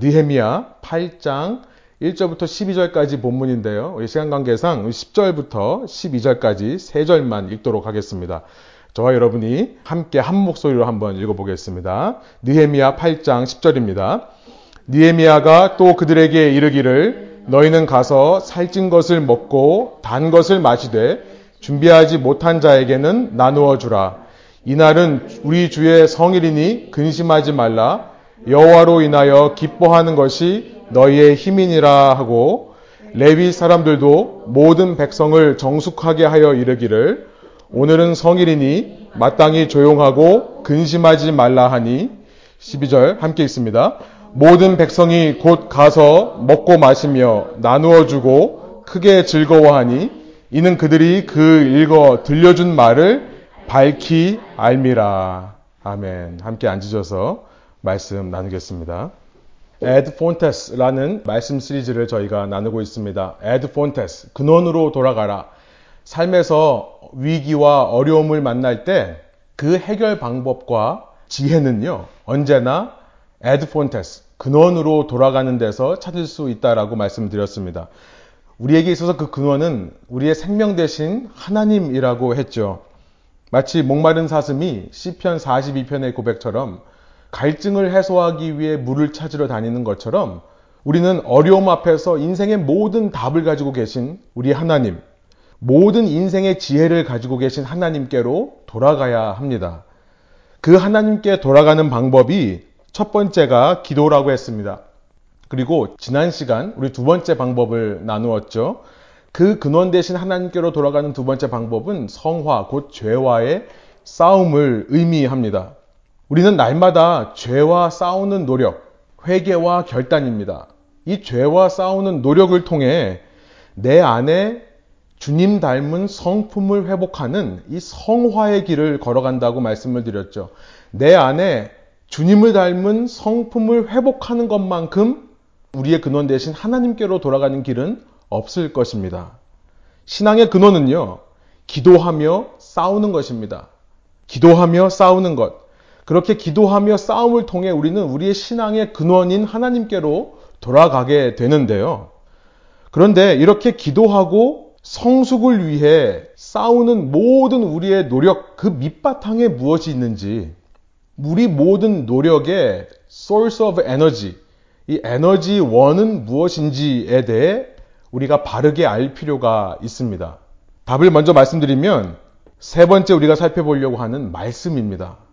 느헤미야 8장 1절부터 12절까지 본문인데요. 시간 관계상 10절부터 12절까지 3절만 읽도록 하겠습니다. 저와 여러분이 함께 한 목소리로 한번 읽어보겠습니다. 느헤미야 8장 10절입니다. 느헤미야가 또 그들에게 이르기를 너희는 가서 살찐 것을 먹고 단 것을 마시되 준비하지 못한 자에게는 나누어 주라. 이날은 우리 주의 성일이니 근심하지 말라. 여호와로 인하여 기뻐하는 것이 너희의 힘이니라 하고 레위 사람들도 모든 백성을 정숙하게 하여 이르기를 오늘은 성일이니 마땅히 조용하고 근심하지 말라 하니 12절 함께 있습니다. 모든 백성이 곧 가서 먹고 마시며 나누어 주고 크게 즐거워하니 이는 그들이 그 읽어 들려준 말을 밝히 알미라. 아멘. 함께 앉으셔서 말씀 나누겠습니다. Ad Fontes라는 말씀 시리즈를 저희가 나누고 있습니다. Ad Fontes, 근원으로 돌아가라. 삶에서 위기와 어려움을 만날 때 그 해결 방법과 지혜는요, 언제나 Ad Fontes, 근원으로 돌아가는 데서 찾을 수 있다라고 말씀드렸습니다. 우리에게 있어서 그 근원은 우리의 생명 대신 하나님이라고 했죠. 마치 목마른 사슴이 시편 42편의 고백처럼 갈증을 해소하기 위해 물을 찾으러 다니는 것처럼 우리는 어려움 앞에서 인생의 모든 답을 가지고 계신 우리 하나님, 모든 인생의 지혜를 가지고 계신 하나님께로 돌아가야 합니다. 그 하나님께 돌아가는 방법이 첫 번째가 기도라고 했습니다. 그리고 지난 시간 우리 두 번째 방법을 나누었죠. 그 근원 대신 하나님께로 돌아가는 두 번째 방법은 성화, 곧 죄와의 싸움을 의미합니다. 우리는 날마다 죄와 싸우는 노력, 회개와 결단입니다. 이 죄와 싸우는 노력을 통해 내 안에 주님 닮은 성품을 회복하는 이 성화의 길을 걸어간다고 말씀을 드렸죠. 내 안에 주님을 닮은 성품을 회복하는 것만큼 우리의 근원 대신 하나님께로 돌아가는 길은 없을 것입니다. 신앙의 근원은요, 기도하며 싸우는 것입니다. 기도하며 싸우는 것. 그렇게 기도하며 싸움을 통해 우리는 우리의 신앙의 근원인 하나님께로 돌아가게 되는데요. 그런데 이렇게 기도하고 성숙을 위해 싸우는 모든 우리의 노력, 그 밑바탕에 무엇이 있는지, 우리 모든 노력의 source of energy, 이 에너지 원은 무엇인지에 대해 우리가 바르게 알 필요가 있습니다. 답을 먼저 말씀드리면 세 번째 우리가 살펴보려고 하는 말씀입니다.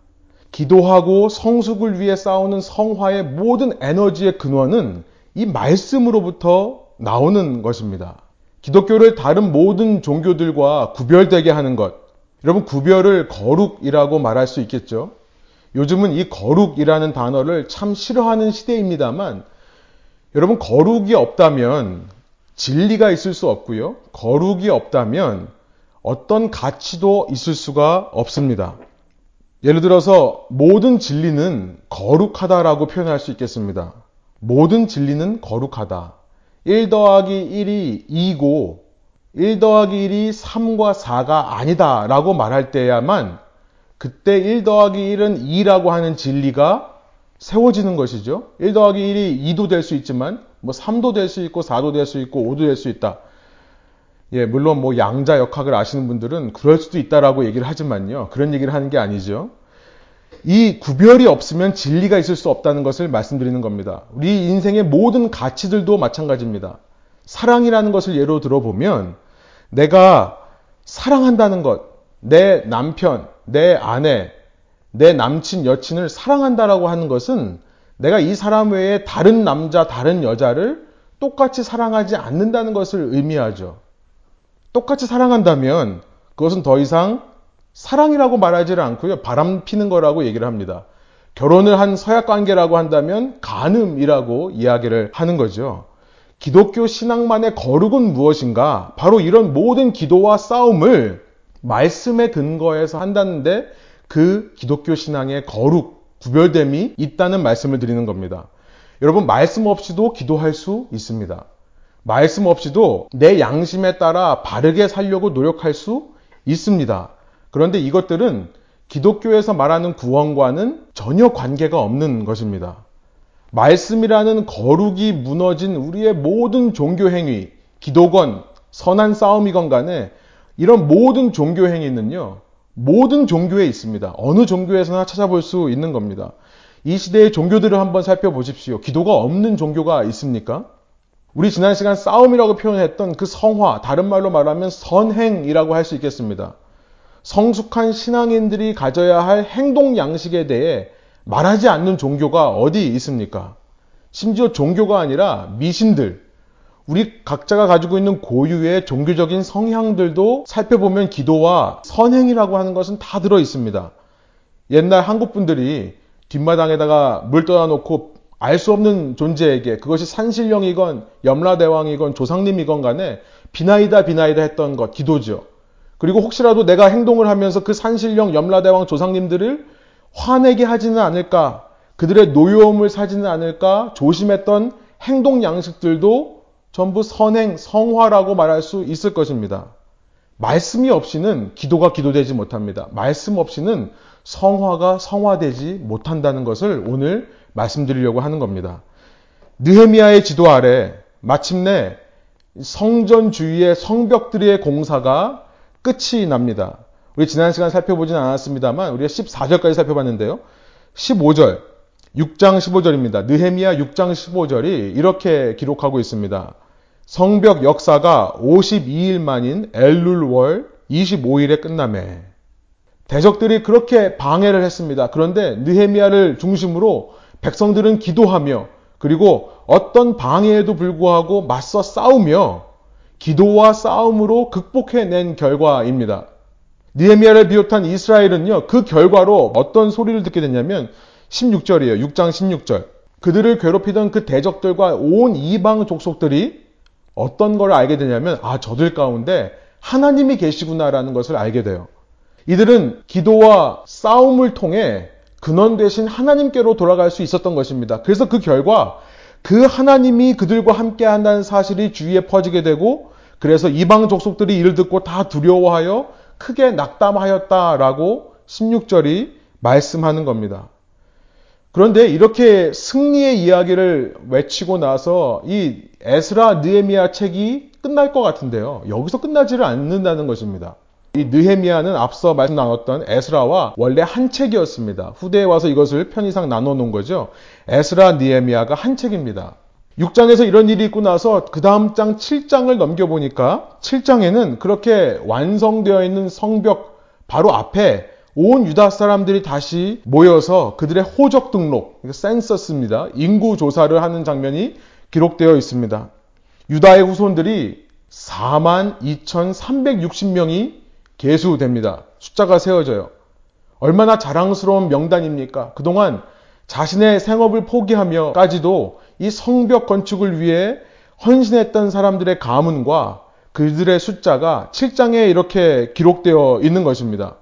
기도하고 성숙을 위해 싸우는 성화의 모든 에너지의 근원은 이 말씀으로부터 나오는 것입니다. 기독교를 다른 모든 종교들과 구별되게 하는 것. 여러분, 구별을 거룩이라고 말할 수 있겠죠? 요즘은 이 거룩이라는 단어를 참 싫어하는 시대입니다만, 여러분, 거룩이 없다면 진리가 있을 수 없고요. 거룩이 없다면 어떤 가치도 있을 수가 없습니다. 예를 들어서 모든 진리는 거룩하다라고 표현할 수 있겠습니다. 모든 진리는 거룩하다. 1 더하기 1이 2고 1 더하기 1이 3과 4가 아니다 라고 말할 때야만 그때 1 더하기 1은 2라고 하는 진리가 세워지는 것이죠. 1 더하기 1이 2도 될 수 있지만 뭐 3도 될 수 있고 4도 될 수 있고 5도 될 수 있다. 예, 물론 뭐 양자 역학을 아시는 분들은 그럴 수도 있다라고 얘기를 하지만요. 그런 얘기를 하는 게 아니죠. 이 구별이 없으면 진리가 있을 수 없다는 것을 말씀드리는 겁니다. 우리 인생의 모든 가치들도 마찬가지입니다. 사랑이라는 것을 예로 들어보면 내가 사랑한다는 것, 내 남편, 내 아내, 내 남친, 여친을 사랑한다라고 하는 것은 내가 이 사람 외에 다른 남자, 다른 여자를 똑같이 사랑하지 않는다는 것을 의미하죠. 똑같이 사랑한다면 그것은 더 이상 사랑이라고 말하지를 않고요. 바람 피는 거라고 얘기를 합니다. 결혼을 한 서약 관계라고 한다면 간음이라고 이야기를 하는 거죠. 기독교 신앙만의 거룩은 무엇인가? 바로 이런 모든 기도와 싸움을 말씀의 근거에서 한다는데 그 기독교 신앙의 거룩, 구별됨이 있다는 말씀을 드리는 겁니다. 여러분, 말씀 없이도 기도할 수 있습니다. 말씀 없이도 내 양심에 따라 바르게 살려고 노력할 수 있습니다. 그런데 이것들은 기독교에서 말하는 구원과는 전혀 관계가 없는 것입니다. 말씀이라는 거룩이 무너진 우리의 모든 종교 행위, 기도건, 선한 싸움이건 간에 이런 모든 종교 행위는요, 모든 종교에 있습니다. 어느 종교에서나 찾아볼 수 있는 겁니다. 이 시대의 종교들을 한번 살펴보십시오. 기도가 없는 종교가 있습니까? 우리 지난 시간 싸움이라고 표현했던 그 성화, 다른 말로 말하면 선행이라고 할 수 있겠습니다. 성숙한 신앙인들이 가져야 할 행동 양식에 대해 말하지 않는 종교가 어디 있습니까? 심지어 종교가 아니라 미신들, 우리 각자가 가지고 있는 고유의 종교적인 성향들도 살펴보면 기도와 선행이라고 하는 것은 다 들어 있습니다. 옛날 한국 분들이 뒷마당에다가 물 떠다 놓고 알 수 없는 존재에게 그것이 산신령이건 염라대왕이건 조상님이건 간에 비나이다 비나이다 했던 것 기도죠. 그리고 혹시라도 내가 행동을 하면서 그 산신령 염라대왕 조상님들을 화내게 하지는 않을까 그들의 노여움을 사지는 않을까 조심했던 행동 양식들도 전부 선행, 성화라고 말할 수 있을 것입니다. 말씀이 없이는 기도가 기도되지 못합니다. 말씀 없이는 성화가 성화되지 못한다는 것을 오늘 말씀드리려고 하는 겁니다. 느헤미야의 지도 아래 마침내 성전주의의 성벽들의 공사가 끝이 납니다. 우리 지난 시간 살펴보진 않았습니다만 우리가 14절까지 살펴봤는데요. 15절, 6장 15절입니다. 느헤미야 6장 15절이 이렇게 기록하고 있습니다. 성벽 역사가 52일 만인 엘룰월 25일에 끝남에 대적들이 그렇게 방해를 했습니다. 그런데 느헤미야를 중심으로 백성들은 기도하며 그리고 어떤 방해에도 불구하고 맞서 싸우며 기도와 싸움으로 극복해낸 결과입니다. 느헤미야를 비롯한 이스라엘은요, 그 결과로 어떤 소리를 듣게 됐냐면 16절이에요. 6장 16절. 그들을 괴롭히던 그 대적들과 온 이방 족속들이 어떤 걸 알게 되냐면, 아, 저들 가운데 하나님이 계시구나라는 것을 알게 돼요. 이들은 기도와 싸움을 통해 근원 대신 하나님께로 돌아갈 수 있었던 것입니다. 그래서 그 결과 그 하나님이 그들과 함께 한다는 사실이 주위에 퍼지게 되고 그래서 이방 족속들이 이를 듣고 다 두려워하여 크게 낙담하였다라고 16절이 말씀하는 겁니다. 그런데 이렇게 승리의 이야기를 외치고 나서 이 에스라 느헤미야 책이 끝날 것 같은데요. 여기서 끝나지를 않는다는 것입니다. 이 느헤미야는 앞서 말씀 나눴던 에스라와 원래 한 책이었습니다. 후대에 와서 이것을 편의상 나눠 놓은 거죠. 에스라 느헤미야가 한 책입니다. 6장에서 이런 일이 있고 나서 그 다음 장 7장을 넘겨보니까 7장에는 그렇게 완성되어 있는 성벽 바로 앞에 온 유다 사람들이 다시 모여서 그들의 호적 등록, 센서스입니다. 인구 조사를 하는 장면이 기록되어 있습니다. 유다의 후손들이 4만 2,360명이 개수됩니다. 숫자가 세워져요. 얼마나 자랑스러운 명단입니까? 그동안 자신의 생업을 포기하며까지도 이 성벽 건축을 위해 헌신했던 사람들의 가문과 그들의 숫자가 7장에 이렇게 기록되어 있는 것입니다.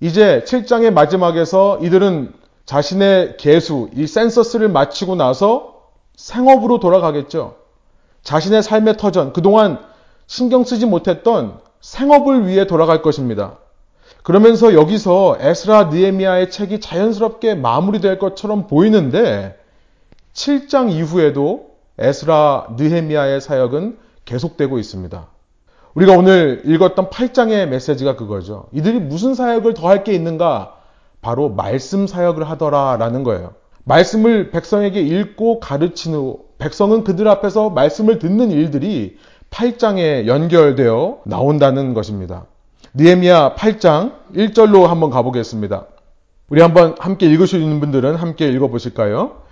이제 7장의 마지막에서 이들은 자신의 개수, 이 센서스를 마치고 나서 생업으로 돌아가겠죠. 자신의 삶의 터전, 그동안 신경 쓰지 못했던 생업을 위해 돌아갈 것입니다. 그러면서 여기서 에스라 느에미아의 책이 자연스럽게 마무리될 것처럼 보이는데 7장 이후에도 에스라 느헤미아의 사역은 계속되고 있습니다. 우리가 오늘 읽었던 8장의 메시지가 그거죠. 이들이 무슨 사역을 더 할 게 있는가? 바로 말씀 사역을 하더라라는 거예요. 말씀을 백성에게 읽고 가르친 후 백성은 그들 앞에서 말씀을 듣는 일들이 8장에 연결되어 나온다는 것입니다. 니에미야 8장 1절로 한번 가보겠습니다. 우리 한번 함께 있는 분들은 함께 읽어보실까요?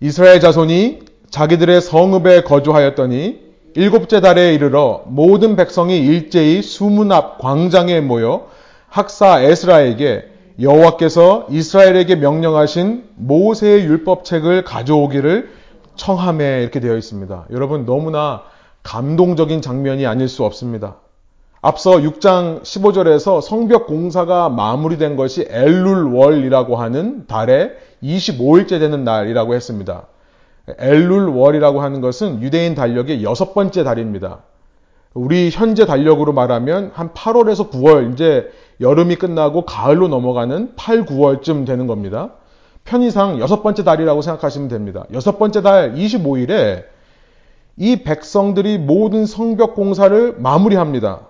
이스라엘 자손이 자기들의 성읍에 거주하였더니 일곱째 달에 이르러 모든 백성이 일제히 수문 앞 광장에 모여 학사 에스라에게 여호와께서 이스라엘에게 명령하신 모세의 율법책을 가져오기를 청함에 이렇게 되어 있습니다. 여러분 너무나 감동적인 장면이 아닐 수 없습니다. 앞서 6장 15절에서 성벽 공사가 마무리된 것이 엘룰월이라고 하는 달의 25일째 되는 날이라고 했습니다. 엘룰월이라고 하는 것은 유대인 달력의 여섯 번째 달입니다. 우리 현재 달력으로 말하면 한 8월에서 9월, 이제 여름이 끝나고 가을로 넘어가는 8, 9월쯤 되는 겁니다. 편의상 여섯 번째 달이라고 생각하시면 됩니다. 여섯 번째 달 25일에 이 백성들이 모든 성벽 공사를 마무리합니다.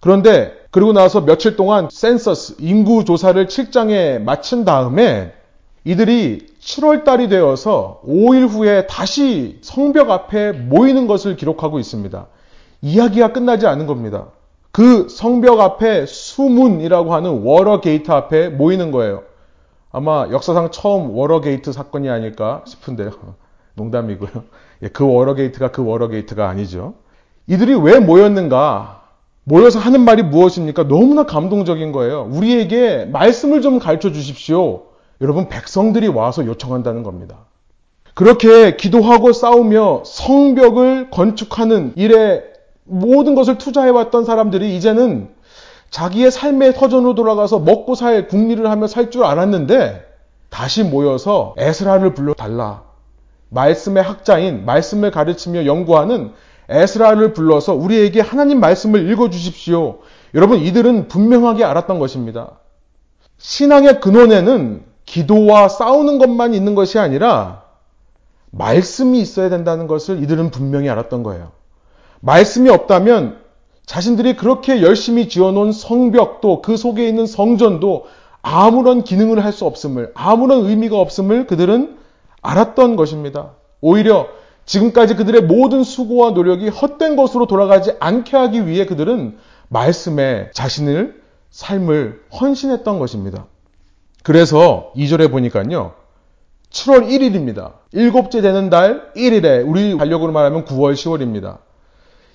그런데 그리고 나서 며칠 동안 센서스 인구 조사를 7장에 마친 다음에 이들이 7월 달이 되어서 5일 후에 다시 성벽 앞에 모이는 것을 기록하고 있습니다. 이야기가 끝나지 않은 겁니다. 그 성벽 앞에 수문이라고 하는 water gate 앞에 모이는 거예요. 아마 역사상 처음 Water Gate 사건이 아닐까 싶은데요. 농담이고요. 예, 그 Water Gate가 그 Water Gate가 아니죠. 이들이 왜 모였는가? 모여서 하는 말이 무엇입니까? 너무나 감동적인 거예요. 우리에게 말씀을 좀 가르쳐 주십시오. 여러분, 백성들이 와서 요청한다는 겁니다. 그렇게 기도하고 싸우며 성벽을 건축하는 일에 모든 것을 투자해왔던 사람들이 이제는 자기의 삶의 터전으로 돌아가서 먹고 살 국리를 하며 살 줄 알았는데 다시 모여서 에스라를 불러달라. 말씀의 학자인 말씀을 가르치며 연구하는 에스라를 불러서 우리에게 하나님 말씀을 읽어 주십시오. 여러분 이들은 분명하게 알았던 것입니다. 신앙의 근원에는 기도와 싸우는 것만 있는 것이 아니라 말씀이 있어야 된다는 것을 이들은 분명히 알았던 거예요. 말씀이 없다면 자신들이 그렇게 열심히 지어놓은 성벽도 그 속에 있는 성전도 아무런 기능을 할 수 없음을, 아무런 의미가 없음을 그들은 알았던 것입니다. 오히려 지금까지 그들의 모든 수고와 노력이 헛된 것으로 돌아가지 않게 하기 위해 그들은 말씀에 자신을 삶을 헌신했던 것입니다. 그래서 2절에 보니까요. 7월 1일입니다. 일곱째 되는 달 1일에 우리 달력으로 말하면 9월 10월입니다.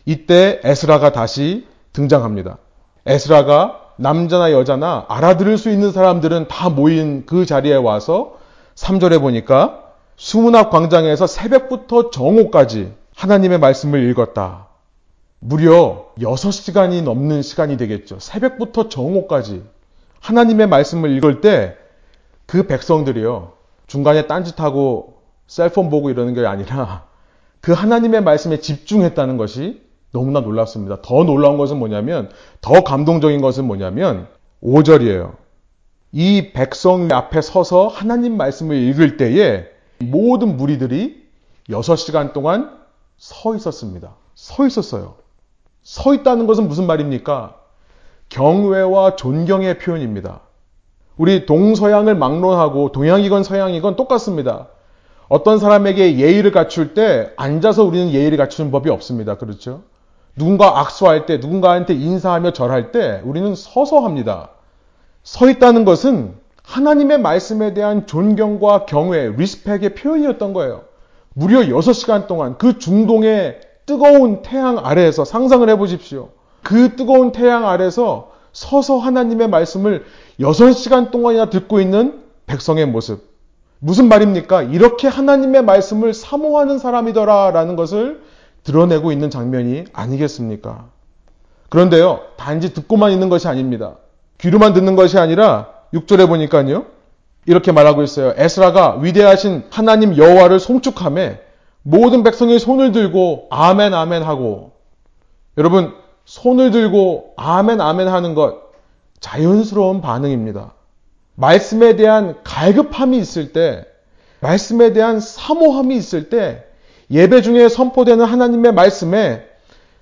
이때 에스라가 다시 등장합니다. 에스라가 남자나 여자나 알아들을 수 있는 사람들은 다 모인 그 자리에 와서 3절에 보니까 수문 앞 광장에서 새벽부터 정오까지 하나님의 말씀을 읽었다. 무려 6시간이 넘는 시간이 되겠죠. 새벽부터 정오까지 하나님의 말씀을 읽을 때 그 백성들이요. 중간에 딴짓하고 셀폰 보고 이러는 게 아니라 그 하나님의 말씀에 집중했다는 것이 너무나 놀랍습니다. 더 놀라운 것은 뭐냐면, 더 감동적인 것은 뭐냐면, 5절이에요. 이 백성 앞에 서서 하나님 말씀을 읽을 때에 모든 무리들이 6시간 동안 서 있었습니다. 서 있었어요. 서 있다는 것은 무슨 말입니까? 경외와 존경의 표현입니다. 우리 동서양을 막론하고 동양이건 서양이건 똑같습니다. 어떤 사람에게 예의를 갖출 때 앉아서 우리는 예의를 갖추는 법이 없습니다. 그렇죠? 누군가 악수할 때, 누군가한테 인사하며 절할 때 우리는 서서 합니다. 서 있다는 것은 하나님의 말씀에 대한 존경과 경외, 리스펙의 표현이었던 거예요. 무려 6시간 동안 그 중동의 뜨거운 태양 아래에서 상상을 해보십시오. 그 뜨거운 태양 아래에서 서서 하나님의 말씀을 6시간 동안이나 듣고 있는 백성의 모습. 무슨 말입니까? 이렇게 하나님의 말씀을 사모하는 사람이더라 라는 것을 드러내고 있는 장면이 아니겠습니까? 그런데요, 단지 듣고만 있는 것이 아닙니다. 귀로만 듣는 것이 아니라 6절에 보니까요. 이렇게 말하고 있어요. 에스라가 위대하신 하나님 여호와를 송축함에 모든 백성이 손을 들고 아멘 아멘 하고 여러분 손을 들고 아멘 아멘 하는 것 자연스러운 반응입니다. 말씀에 대한 갈급함이 있을 때 말씀에 대한 사모함이 있을 때 예배 중에 선포되는 하나님의 말씀에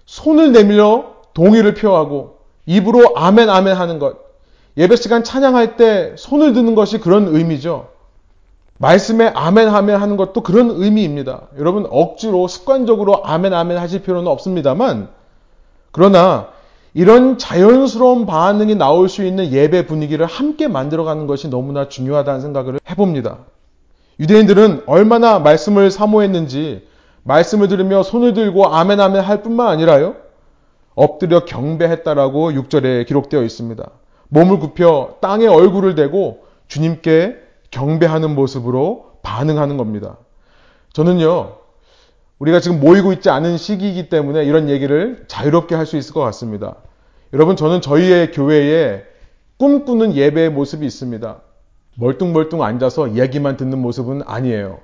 손을 내밀어 동의를 표하고 입으로 아멘 아멘 하는 것 예배 시간 찬양할 때 손을 드는 것이 그런 의미죠. 말씀에 아멘 아멘 하는 것도 그런 의미입니다. 여러분 억지로 습관적으로 아멘 아멘 하실 필요는 없습니다만 그러나 이런 자연스러운 반응이 나올 수 있는 예배 분위기를 함께 만들어가는 것이 너무나 중요하다는 생각을 해봅니다. 유대인들은 얼마나 말씀을 사모했는지 말씀을 들으며 손을 들고 아멘 아멘 할 뿐만 아니라요. 엎드려 경배했다라고 6절에 기록되어 있습니다. 몸을 굽혀 땅에 얼굴을 대고 주님께 경배하는 모습으로 반응하는 겁니다. 저는요, 우리가 지금 모이고 있지 않은 시기이기 때문에 이런 얘기를 자유롭게 할 수 있을 것 같습니다. 여러분, 저는 저희의 교회에 꿈꾸는 예배의 모습이 있습니다. 멀뚱멀뚱 앉아서 이야기만 듣는 모습은 아니에요.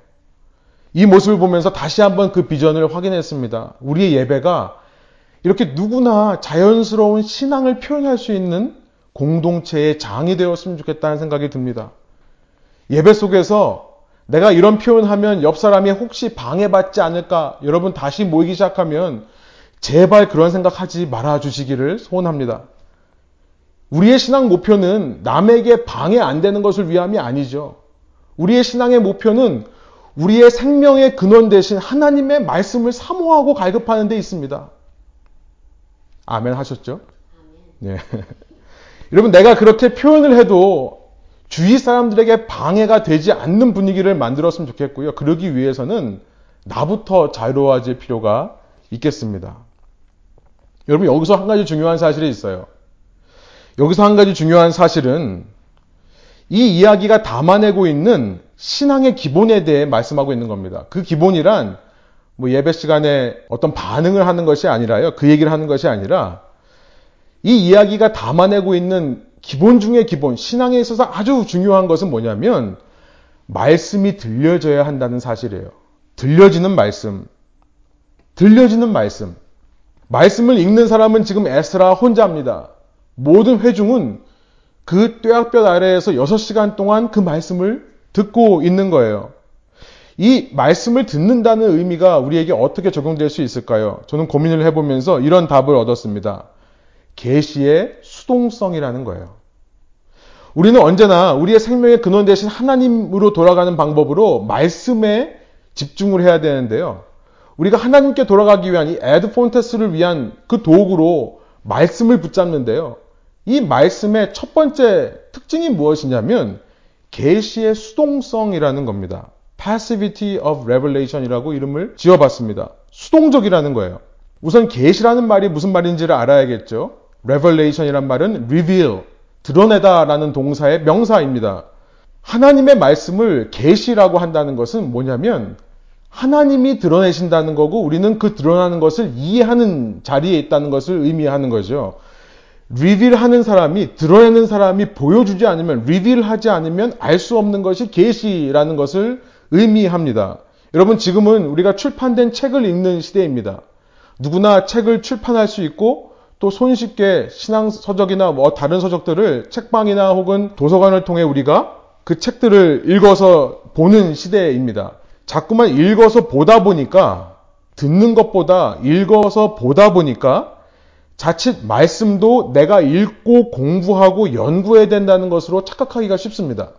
이 모습을 보면서 다시 한번 그 비전을 확인했습니다. 우리의 예배가 이렇게 누구나 자연스러운 신앙을 표현할 수 있는 공동체의 장이 되었으면 좋겠다는 생각이 듭니다. 예배 속에서 내가 이런 표현하면 옆 사람이 혹시 방해받지 않을까? 여러분 다시 모이기 시작하면 제발 그런 생각하지 말아 주시기를 소원합니다. 우리의 신앙 목표는 남에게 방해 안 되는 것을 위함이 아니죠. 우리의 신앙의 목표는 우리의 생명의 근원 대신 하나님의 말씀을 사모하고 갈급하는 데 있습니다. 아멘 하셨죠? 네. 여러분, 내가 그렇게 표현을 해도 주위 사람들에게 방해가 되지 않는 분위기를 만들었으면 좋겠고요. 그러기 위해서는 나부터 자유로워질 필요가 있겠습니다. 여러분, 여기서 한 가지 중요한 사실이 있어요. 여기서 한 가지 중요한 사실은 이 이야기가 담아내고 있는 신앙의 기본에 대해 말씀하고 있는 겁니다. 그 기본이란 뭐 예배 시간에 어떤 반응을 하는 것이 아니라요. 그 얘기를 하는 것이 아니라 이 이야기가 담아내고 있는 기본 중의 기본, 신앙에 있어서 아주 중요한 것은 뭐냐면 말씀이 들려져야 한다는 사실이에요. 들려지는 말씀. 들려지는 말씀. 말씀을 읽는 사람은 지금 에스라 혼자입니다. 모든 회중은 그 뙤약볕 아래에서 6시간 동안 그 말씀을 듣고 있는 거예요. 이 말씀을 듣는다는 의미가 우리에게 어떻게 적용될 수 있을까요? 저는 고민을 해보면서 이런 답을 얻었습니다. 계시의 수동성이라는 거예요. 우리는 언제나 우리의 생명의 근원 대신 하나님으로 돌아가는 방법으로 말씀에 집중을 해야 되는데요. 우리가 하나님께 돌아가기 위한 이 에드 폰테스를 위한 그 도구로 말씀을 붙잡는데요. 이 말씀의 첫 번째 특징이 무엇이냐면 계시의 수동성이라는 겁니다. Passivity of Revelation이라고 이름을 지어봤습니다. 수동적이라는 거예요. 우선 계시라는 말이 무슨 말인지를 알아야겠죠. Revelation이란 말은 reveal, 드러내다라는 동사의 명사입니다. 하나님의 말씀을 계시라고 한다는 것은 뭐냐면 하나님이 드러내신다는 거고 우리는 그 드러나는 것을 이해하는 자리에 있다는 것을 의미하는 거죠. 리빌하는 사람이 드러내는 사람이 보여주지 않으면 리빌하지 않으면 알 수 없는 것이 계시라는 것을 의미합니다. 여러분 지금은 우리가 출판된 책을 읽는 시대입니다. 누구나 책을 출판할 수 있고 또 손쉽게 신앙 서적이나 뭐 다른 서적들을 책방이나 혹은 도서관을 통해 우리가 그 책들을 읽어서 보는 시대입니다. 자꾸만 읽어서 보다 보니까 듣는 것보다 읽어서 보다 보니까 자칫 말씀도 내가 읽고 공부하고 연구해야 된다는 것으로 착각하기가 쉽습니다.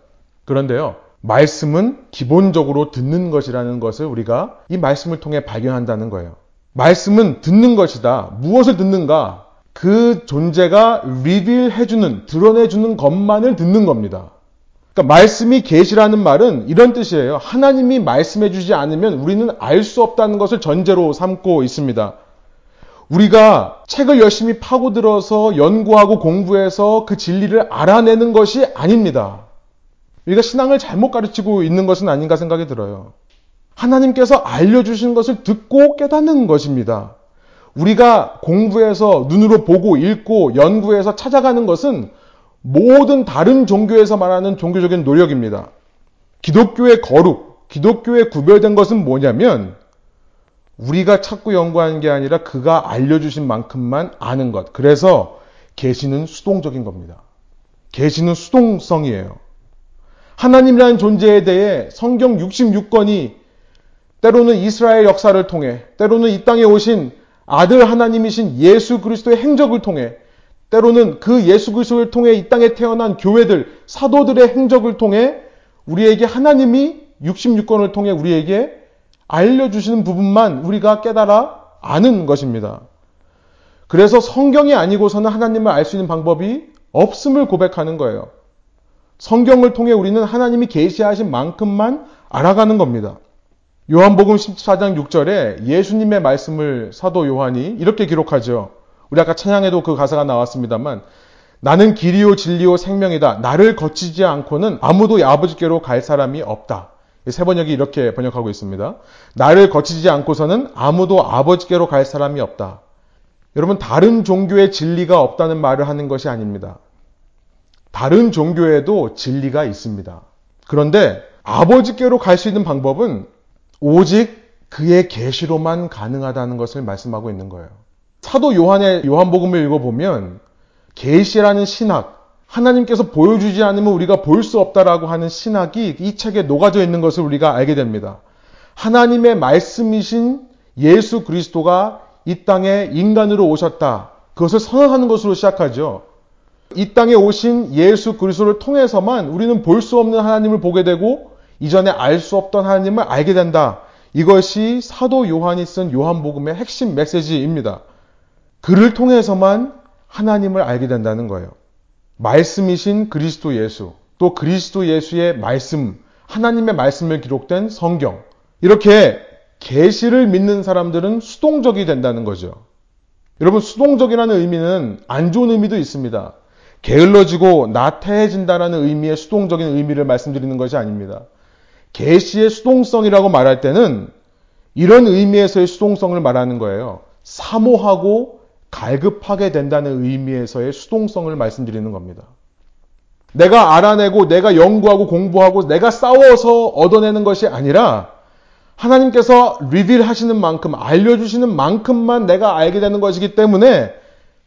그런데요, 말씀은 기본적으로 듣는 것이라는 것을 우리가 이 말씀을 통해 발견한다는 거예요. 말씀은 듣는 것이다. 무엇을 듣는가? 그 존재가 리빌해주는, 드러내주는 것만을 듣는 겁니다. 그러니까 말씀이 계시라는 말은 이런 뜻이에요. 하나님이 말씀해주지 않으면 우리는 알 수 없다는 것을 전제로 삼고 있습니다. 우리가 책을 열심히 파고들어서 연구하고 공부해서 그 진리를 알아내는 것이 아닙니다. 우리가 신앙을 잘못 가르치고 있는 것은 아닌가 생각이 들어요. 하나님께서 알려주신 것을 듣고 깨닫는 것입니다. 우리가 공부해서 눈으로 보고 읽고 연구해서 찾아가는 것은 모든 다른 종교에서 말하는 종교적인 노력입니다. 기독교의 거룩, 기독교의 구별된 것은 뭐냐면 우리가 찾고 연구하는 게 아니라 그가 알려주신 만큼만 아는 것. 그래서 계시는 수동적인 겁니다. 계시는 수동성이에요. 하나님이라는 존재에 대해 성경 66권이 때로는 이스라엘 역사를 통해, 때로는 이 땅에 오신 아들 하나님이신 예수 그리스도의 행적을 통해, 때로는 그 예수 그리스도를 통해 이 땅에 태어난 교회들, 사도들의 행적을 통해 우리에게 하나님이 66권을 통해 우리에게 알려주시는 부분만 우리가 깨달아 아는 것입니다. 그래서 성경이 아니고서는 하나님을 알 수 있는 방법이 없음을 고백하는 거예요. 성경을 통해 우리는 하나님이 계시하신 만큼만 알아가는 겁니다. 요한복음 14장 6절에 예수님의 말씀을 사도 요한이 이렇게 기록하죠. 우리 아까 찬양에도 그 가사가 나왔습니다만 나는 길이요 진리요 생명이다. 나를 거치지 않고는 아무도 아버지께로 갈 사람이 없다. 세 번역이 이렇게 번역하고 있습니다. 나를 거치지 않고서는 아무도 아버지께로 갈 사람이 없다. 여러분, 다른 종교의 진리가 없다는 말을 하는 것이 아닙니다. 다른 종교에도 진리가 있습니다. 그런데 아버지께로 갈 수 있는 방법은 오직 그의 계시로만 가능하다는 것을 말씀하고 있는 거예요. 사도 요한의 요한복음을 읽어보면 계시라는 신학, 하나님께서 보여주지 않으면 우리가 볼 수 없다라고 하는 신학이 이 책에 녹아져 있는 것을 우리가 알게 됩니다. 하나님의 말씀이신 예수 그리스도가 이 땅에 인간으로 오셨다. 그것을 선언하는 것으로 시작하죠. 이 땅에 오신 예수 그리스도를 통해서만 우리는 볼 수 없는 하나님을 보게 되고 이전에 알 수 없던 하나님을 알게 된다. 이것이 사도 요한이 쓴 요한복음의 핵심 메시지입니다. 그를 통해서만 하나님을 알게 된다는 거예요. 말씀이신 그리스도 예수, 또 그리스도 예수의 말씀, 하나님의 말씀을 기록된 성경. 이렇게 계시를 믿는 사람들은 수동적이 된다는 거죠. 여러분 수동적이라는 의미는 안 좋은 의미도 있습니다. 게을러지고 나태해진다라는 의미의 수동적인 의미를 말씀드리는 것이 아닙니다. 계시의 수동성이라고 말할 때는 이런 의미에서의 수동성을 말하는 거예요. 사모하고 갈급하게 된다는 의미에서의 수동성을 말씀드리는 겁니다. 내가 알아내고 내가 연구하고 공부하고 내가 싸워서 얻어내는 것이 아니라 하나님께서 리빌 하시는 만큼 알려주시는 만큼만 내가 알게 되는 것이기 때문에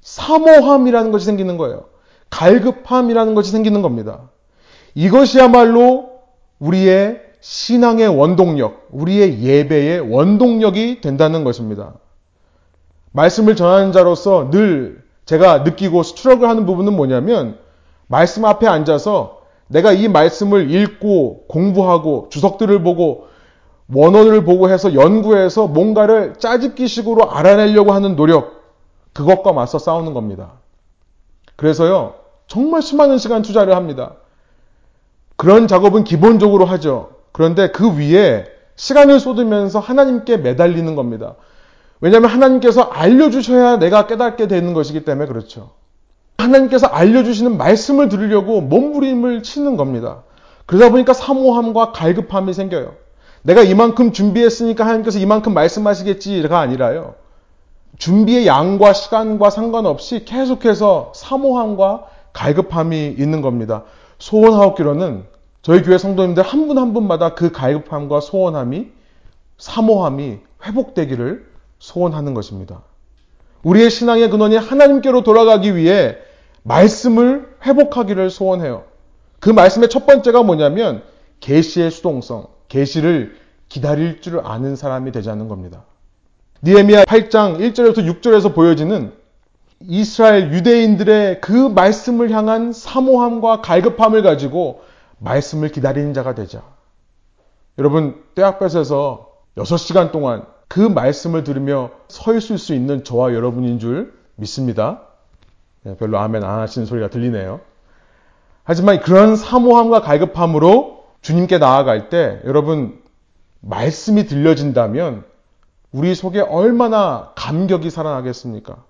사모함이라는 것이 생기는 거예요. 갈급함이라는 것이 생기는 겁니다. 이것이야말로 우리의 신앙의 원동력, 우리의 예배의 원동력이 된다는 것입니다. 말씀을 전하는 자로서 늘 제가 느끼고 스트럭을 하는 부분은 뭐냐면 말씀 앞에 앉아서 내가 이 말씀을 읽고 공부하고 주석들을 보고 원어를 보고 해서 연구해서 뭔가를 짜집기식으로 알아내려고 하는 노력, 그것과 맞서 싸우는 겁니다. 그래서요, 정말 수많은 시간 투자를 합니다. 그런 작업은 기본적으로 하죠. 그런데 그 위에 시간을 쏟으면서 하나님께 매달리는 겁니다. 왜냐하면 하나님께서 알려주셔야 내가 깨닫게 되는 것이기 때문에 그렇죠. 하나님께서 알려주시는 말씀을 들으려고 몸부림을 치는 겁니다. 그러다 보니까 사모함과 갈급함이 생겨요. 내가 이만큼 준비했으니까 하나님께서 이만큼 말씀하시겠지가 아니라요. 준비의 양과 시간과 상관없이 계속해서 사모함과 갈급함이 있는 겁니다. 소원하옵기로는 저희 교회 성도님들 한분한 분마다 그 갈급함과 소원함이 사모함이 회복되기를 소원하는 것입니다. 우리의 신앙의 근원이 하나님께로 돌아가기 위해 말씀을 회복하기를 소원해요. 그 말씀의 첫 번째가 뭐냐면 계시의 수동성, 계시를 기다릴 줄 아는 사람이 되자는 겁니다. 니에미야 8장 1절에서 6절에서 보여지는 이스라엘 유대인들의 그 말씀을 향한 사모함과 갈급함을 가지고 말씀을 기다리는 자가 되자. 여러분, 떼학볕에서 6시간 동안 그 말씀을 들으며 서 있을 수 있는 저와 여러분인 줄 믿습니다. 네, 별로 아멘 안 하시는 소리가 들리네요. 하지만 그런 사모함과 갈급함으로 주님께 나아갈 때 여러분 말씀이 들려진다면 우리 속에 얼마나 감격이 살아나겠습니까?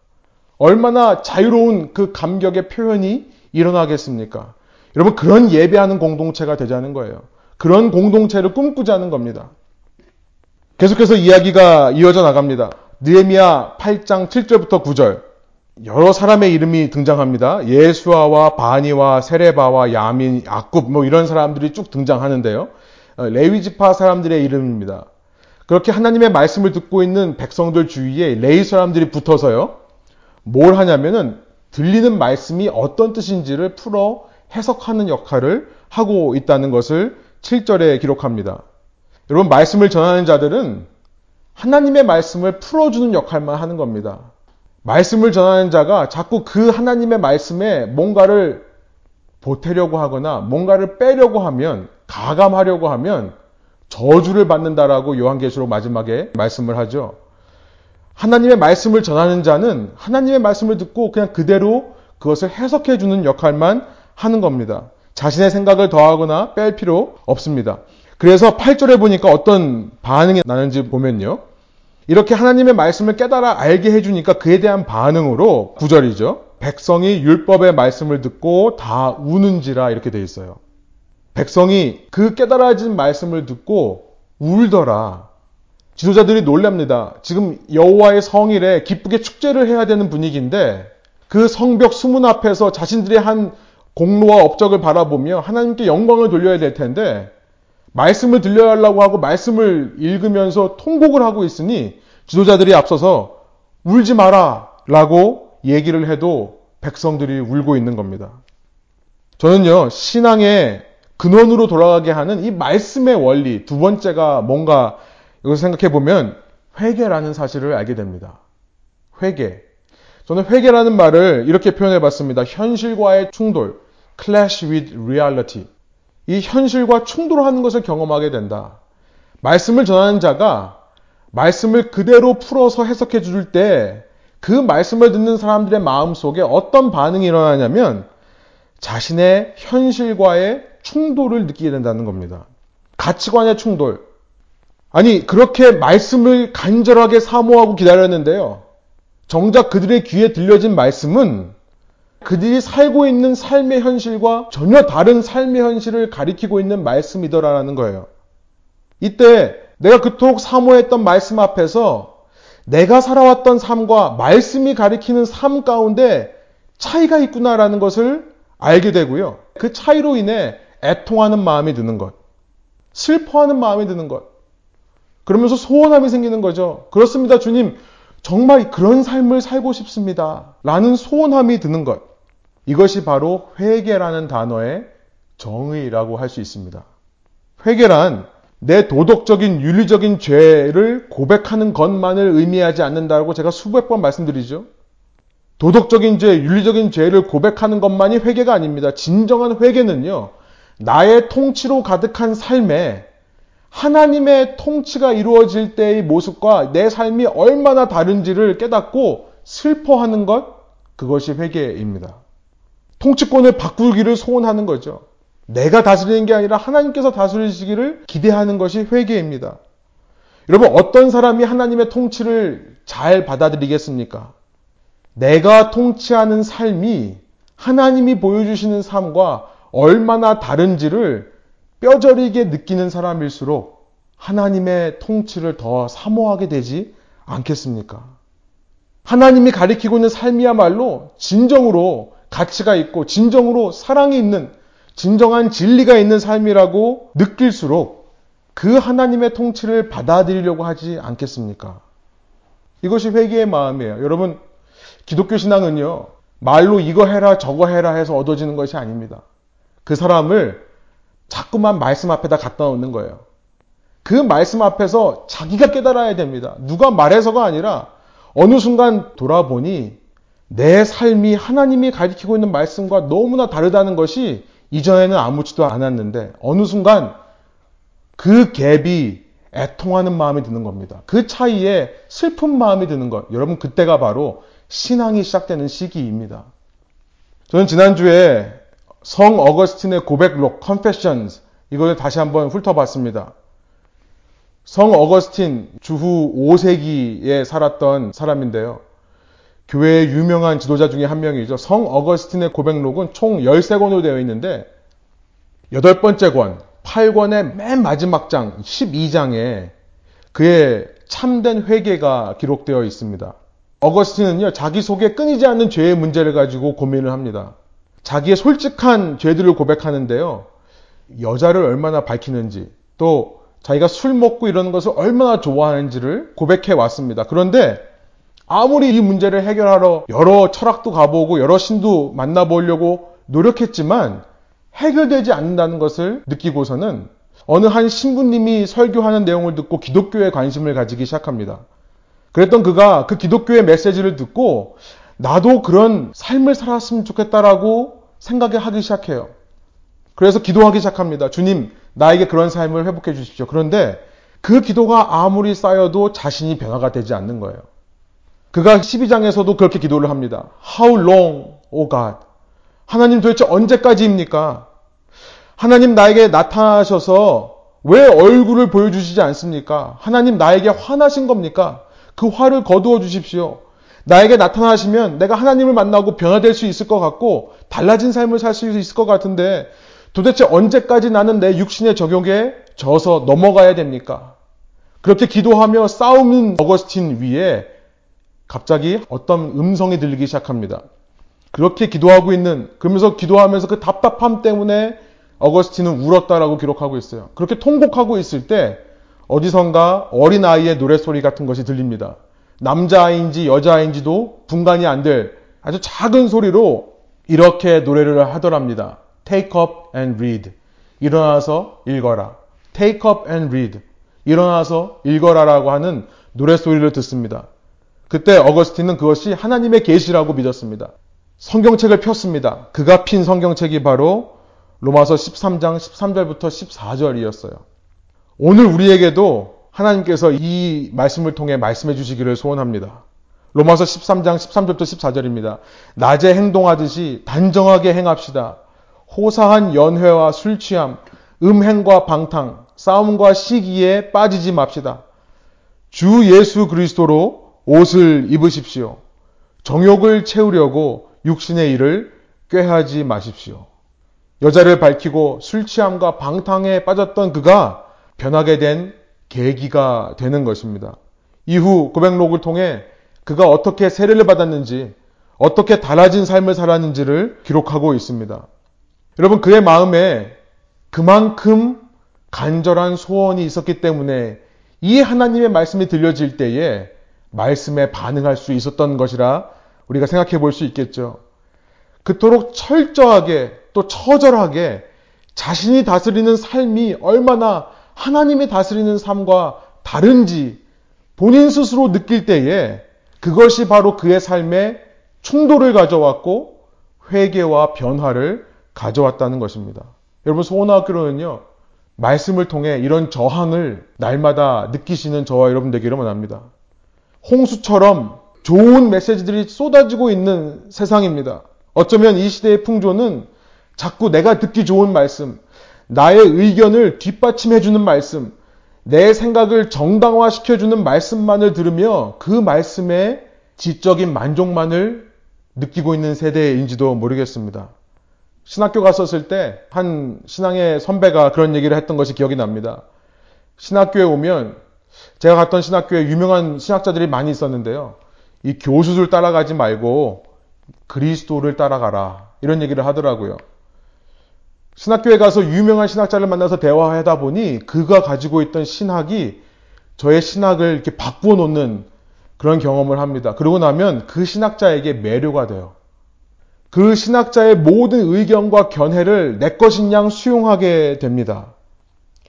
얼마나 자유로운 그 감격의 표현이 일어나겠습니까? 여러분 그런 예배하는 공동체가 되자는 거예요. 그런 공동체를 꿈꾸자는 겁니다. 계속해서 이야기가 이어져 나갑니다. 느헤미야 8장 7절부터 9절. 여러 사람의 이름이 등장합니다. 예수아와 바니와 세레바와 야민, 야굽 뭐 이런 사람들이 쭉 등장하는데요. 어, 레위지파 사람들의 이름입니다. 그렇게 하나님의 말씀을 듣고 있는 백성들 주위에 레이 사람들이 붙어서요. 뭘 하냐면은 들리는 말씀이 어떤 뜻인지를 풀어 해석하는 역할을 하고 있다는 것을 7절에 기록합니다. 여러분, 말씀을 전하는 자들은 하나님의 말씀을 풀어주는 역할만 하는 겁니다. 말씀을 전하는 자가 자꾸 그 하나님의 말씀에 뭔가를 보태려고 하거나 뭔가를 빼려고 하면, 가감하려고 하면 저주를 받는다라고 요한계시록 마지막에 말씀을 하죠. 하나님의 말씀을 전하는 자는 하나님의 말씀을 듣고 그냥 그대로 그것을 해석해 주는 역할만 하는 겁니다. 자신의 생각을 더하거나 뺄 필요 없습니다. 그래서 8절에 보니까 어떤 반응이 나는지 보면요. 이렇게 하나님의 말씀을 깨달아 알게 해주니까 그에 대한 반응으로 9절이죠. 백성이 율법의 말씀을 듣고 다 우는지라 이렇게 돼 있어요. 백성이 그 깨달아진 말씀을 듣고 울더라. 지도자들이 놀랍니다. 지금 여호와의 성일에 기쁘게 축제를 해야 되는 분위기인데 그 성벽 수문 앞에서 자신들이 한 공로와 업적을 바라보며 하나님께 영광을 돌려야 될 텐데 말씀을 들려야 하려고 하고 말씀을 읽으면서 통곡을 하고 있으니 지도자들이 앞서서 울지 마라 라고 얘기를 해도 백성들이 울고 있는 겁니다. 저는요, 신앙의 근원으로 돌아가게 하는 이 말씀의 원리, 두 번째가 뭔가 이걸 생각해 보면 회개라는 사실을 알게 됩니다. 회개. 저는 회개라는 말을 이렇게 표현해 봤습니다. 현실과의 충돌, clash with reality. 이 현실과 충돌하는 것을 경험하게 된다. 말씀을 전하는 자가 말씀을 그대로 풀어서 해석해 줄 때 그 말씀을 듣는 사람들의 마음 속에 어떤 반응이 일어나냐면 자신의 현실과의 충돌을 느끼게 된다는 겁니다. 가치관의 충돌. 아니, 그렇게 말씀을 간절하게 사모하고 기다렸는데요. 정작 그들의 귀에 들려진 말씀은 그들이 살고 있는 삶의 현실과 전혀 다른 삶의 현실을 가리키고 있는 말씀이더라라는 거예요. 이때 내가 그토록 사모했던 말씀 앞에서 내가 살아왔던 삶과 말씀이 가리키는 삶 가운데 차이가 있구나라는 것을 알게 되고요. 그 차이로 인해 애통하는 마음이 드는 것. 슬퍼하는 마음이 드는 것. 그러면서 소원함이 생기는 거죠. 그렇습니다, 주님. 정말 그런 삶을 살고 싶습니다. 라는 소원함이 드는 것. 이것이 바로 회개라는 단어의 정의라고 할 수 있습니다. 회개란 내 도덕적인 윤리적인 죄를 고백하는 것만을 의미하지 않는다고 제가 수백 번 말씀드리죠. 도덕적인 죄, 윤리적인 죄를 고백하는 것만이 회개가 아닙니다. 진정한 회개는요. 나의 통치로 가득한 삶에 하나님의 통치가 이루어질 때의 모습과 내 삶이 얼마나 다른지를 깨닫고 슬퍼하는 것, 그것이 회개입니다. 통치권을 바꾸기를 소원하는 거죠. 내가 다스리는 게 아니라 하나님께서 다스리시기를 기대하는 것이 회개입니다. 여러분, 어떤 사람이 하나님의 통치를 잘 받아들이겠습니까? 내가 통치하는 삶이 하나님이 보여주시는 삶과 얼마나 다른지를 뼈저리게 느끼는 사람일수록 하나님의 통치를 더 사모하게 되지 않겠습니까? 하나님이 가리키고 있는 삶이야말로 진정으로 가치가 있고 진정으로 사랑이 있는 진정한 진리가 있는 삶이라고 느낄수록 그 하나님의 통치를 받아들이려고 하지 않겠습니까? 이것이 회개의 마음이에요. 여러분, 기독교 신앙은요, 말로 이거 해라, 저거 해라 해서 얻어지는 것이 아닙니다. 그 사람을 자꾸만 말씀 앞에다 갖다 놓는 거예요. 그 말씀 앞에서 자기가 깨달아야 됩니다. 누가 말해서가 아니라 어느 순간 돌아보니 내 삶이 하나님이 가리키고 있는 말씀과 너무나 다르다는 것이 이전에는 아무지도 않았는데 어느 순간 그 갭이 애통하는 마음이 드는 겁니다. 그 차이에 슬픈 마음이 드는 것. 여러분 그때가 바로 신앙이 시작되는 시기입니다. 저는 지난주에 성 어거스틴의 고백록 Confessions 이걸 다시 한번 훑어봤습니다. 성 어거스틴 주후 5세기에 살았던 사람인데요. 교회의 유명한 지도자 중에 한 명이죠. 성 어거스틴의 고백록은 총 13권으로 되어 있는데 여덟 번째 권, 8권의 맨 마지막 장 12장에 그의 참된 회개가 기록되어 있습니다. 어거스틴은요, 자기 속에 끊이지 않는 죄의 문제를 가지고 고민을 합니다. 자기의 솔직한 죄들을 고백하는데요. 여자를 얼마나 밝히는지, 또 자기가 술 먹고 이러는 것을 얼마나 좋아하는지를 고백해 왔습니다. 그런데 아무리 이 문제를 해결하러 여러 철학도 가보고 여러 신도 만나보려고 노력했지만 해결되지 않는다는 것을 느끼고서는 어느 한 신부님이 설교하는 내용을 듣고 기독교에 관심을 가지기 시작합니다. 그랬던 그가 그 기독교의 메시지를 듣고 나도 그런 삶을 살았으면 좋겠다라고 생각하기 시작해요. 그래서 기도하기 시작합니다. 주님, 나에게 그런 삶을 회복해 주십시오. 그런데 그 기도가 아무리 쌓여도 자신이 변화가 되지 않는 거예요. 그가 12장에서도 그렇게 기도를 합니다. How long, O God? 하나님 도대체 언제까지입니까? 하나님 나에게 나타나셔서 왜 얼굴을 보여주시지 않습니까? 하나님 나에게 화나신 겁니까? 그 화를 거두어 주십시오. 나에게 나타나시면 내가 하나님을 만나고 변화될 수 있을 것 같고 달라진 삶을 살 수 있을 것 같은데 도대체 언제까지 나는 내 육신의 적용에 져서 넘어가야 됩니까? 그렇게 기도하며 싸우는 어거스틴 위에 갑자기 어떤 음성이 들리기 시작합니다. 그렇게 기도하고 있는, 그러면서 기도하면서 그 답답함 때문에 어거스틴은 울었다라고 기록하고 있어요. 그렇게 통곡하고 있을 때 어디선가 어린아이의 노래소리 같은 것이 들립니다. 남자아이인지 여자아이인지도 분간이 안 될 아주 작은 소리로 이렇게 노래를 하더랍니다. take up and read. 일어나서 읽어라. take up and read. 일어나서 읽어라라고 하는 노래소리를 듣습니다. 그때 어거스틴은 그것이 하나님의 계시라고 믿었습니다. 성경책을 폈습니다. 그가 핀 성경책이 바로 로마서 13장 13절부터 14절이었어요. 오늘 우리에게도 하나님께서 이 말씀을 통해 말씀해 주시기를 소원합니다. 로마서 13장 13절부터 14절입니다. 낮에 행동하듯이 단정하게 행합시다. 호사한 연회와 술 취함, 음행과 방탕, 싸움과 시기에 빠지지 맙시다. 주 예수 그리스도로 옷을 입으십시오. 정욕을 채우려고 육신의 일을 꾀하지 마십시오. 여자를 밝히고 술 취함과 방탕에 빠졌던 그가 변하게 된 계기가 되는 것입니다. 이후 고백록을 통해 그가 어떻게 세례를 받았는지, 어떻게 달라진 삶을 살았는지를 기록하고 있습니다. 여러분, 그의 마음에 그만큼 간절한 소원이 있었기 때문에 이 하나님의 말씀이 들려질 때에 말씀에 반응할 수 있었던 것이라 우리가 생각해 볼 수 있겠죠. 그토록 철저하게 또 처절하게 자신이 다스리는 삶이 얼마나 하나님이 다스리는 삶과 다른지 본인 스스로 느낄 때에 그것이 바로 그의 삶에 충돌을 가져왔고 회개와 변화를 가져왔다는 것입니다. 여러분 소원학교로는요 말씀을 통해 이런 저항을 날마다 느끼시는 저와 여러분 되기를 원합니다. 홍수처럼 좋은 메시지들이 쏟아지고 있는 세상입니다. 어쩌면 이 시대의 풍조는 자꾸 내가 듣기 좋은 말씀, 나의 의견을 뒷받침해주는 말씀, 내 생각을 정당화시켜주는 말씀만을 들으며 그 말씀에 지적인 만족만을 느끼고 있는 세대인지도 모르겠습니다. 신학교 갔었을 때 한 신앙의 선배가 그런 얘기를 했던 것이 기억이 납니다. 신학교에 오면 제가 갔던 신학교에 유명한 신학자들이 많이 있었는데요. 이 교수들 따라가지 말고 그리스도를 따라가라. 이런 얘기를 하더라고요. 신학교에 가서 유명한 신학자를 만나서 대화하다 보니 그가 가지고 있던 신학이 저의 신학을 이렇게 바꾸어 놓는 그런 경험을 합니다. 그러고 나면 그 신학자에게 매료가 돼요. 그 신학자의 모든 의견과 견해를 내 것인 양 수용하게 됩니다.